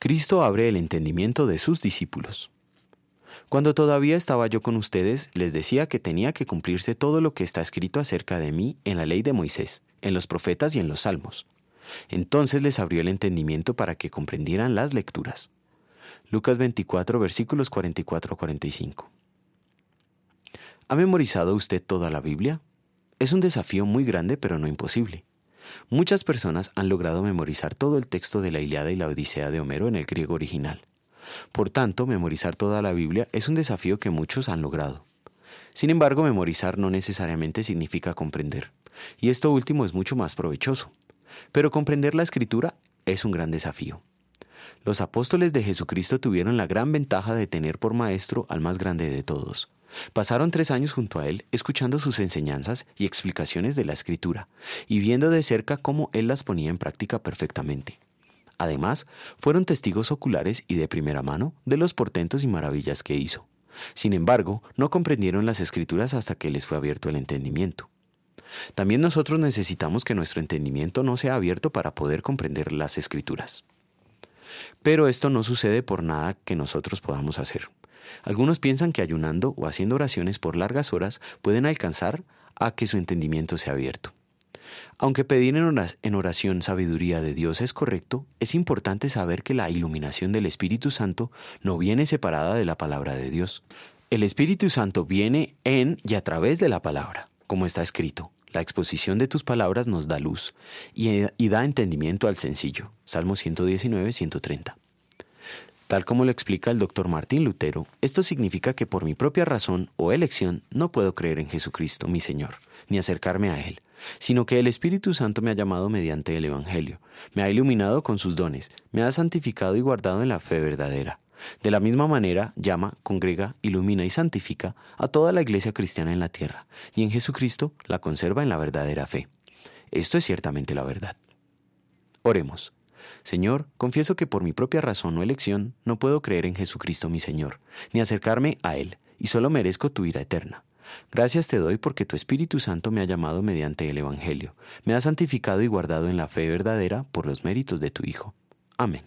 Cristo abre el entendimiento de sus discípulos. Cuando todavía estaba yo con ustedes, les decía que tenía que cumplirse todo lo que está escrito acerca de mí en la ley de Moisés, en los profetas y en los salmos. Entonces les abrió el entendimiento para que comprendieran las lecturas. Lucas 24, versículos 44 45. ¿Ha memorizado usted toda la Biblia? Es un desafío muy grande, pero no imposible. Muchas personas han logrado memorizar todo el texto de la Iliada y la Odisea de Homero en el griego original. Por tanto, memorizar toda la Biblia es un desafío que muchos han logrado. Sin embargo, memorizar no necesariamente significa comprender, y esto último es mucho más provechoso. Pero comprender la escritura es un gran desafío. Los apóstoles de Jesucristo tuvieron la gran ventaja de tener por maestro al más grande de todos. Pasaron tres años junto a él, escuchando sus enseñanzas y explicaciones de la escritura, y viendo de cerca cómo él las ponía en práctica perfectamente. Además, fueron testigos oculares y de primera mano de los portentos y maravillas que hizo. Sin embargo, no comprendieron las escrituras hasta que les fue abierto el entendimiento. También nosotros necesitamos que nuestro entendimiento no sea abierto para poder comprender las escrituras. Pero esto no sucede por nada que nosotros podamos hacer. Algunos piensan que ayunando o haciendo oraciones por largas horas pueden alcanzar a que su entendimiento sea abierto. Aunque pedir en oración sabiduría de Dios es correcto, es importante saber que la iluminación del Espíritu Santo no viene separada de la palabra de Dios. El Espíritu Santo viene en y a través de la palabra, como está escrito. La exposición de tus palabras nos da luz y, da entendimiento al sencillo. Salmo 119, 130. Tal como lo explica el doctor Martín Lutero, esto significa que por mi propia razón o elección no puedo creer en Jesucristo, mi Señor, ni acercarme a Él, sino que el Espíritu Santo me ha llamado mediante el Evangelio, me ha iluminado con sus dones, me ha santificado y guardado en la fe verdadera. De la misma manera, llama, congrega, ilumina y santifica a toda la iglesia cristiana en la tierra, y en Jesucristo la conserva en la verdadera fe. Esto es ciertamente la verdad. Oremos. Señor, confieso que por mi propia razón o elección no puedo creer en Jesucristo mi Señor, ni acercarme a Él, y solo merezco tu ira eterna. Gracias te doy porque tu Espíritu Santo me ha llamado mediante el Evangelio, me ha santificado y guardado en la fe verdadera por los méritos de tu Hijo. Amén.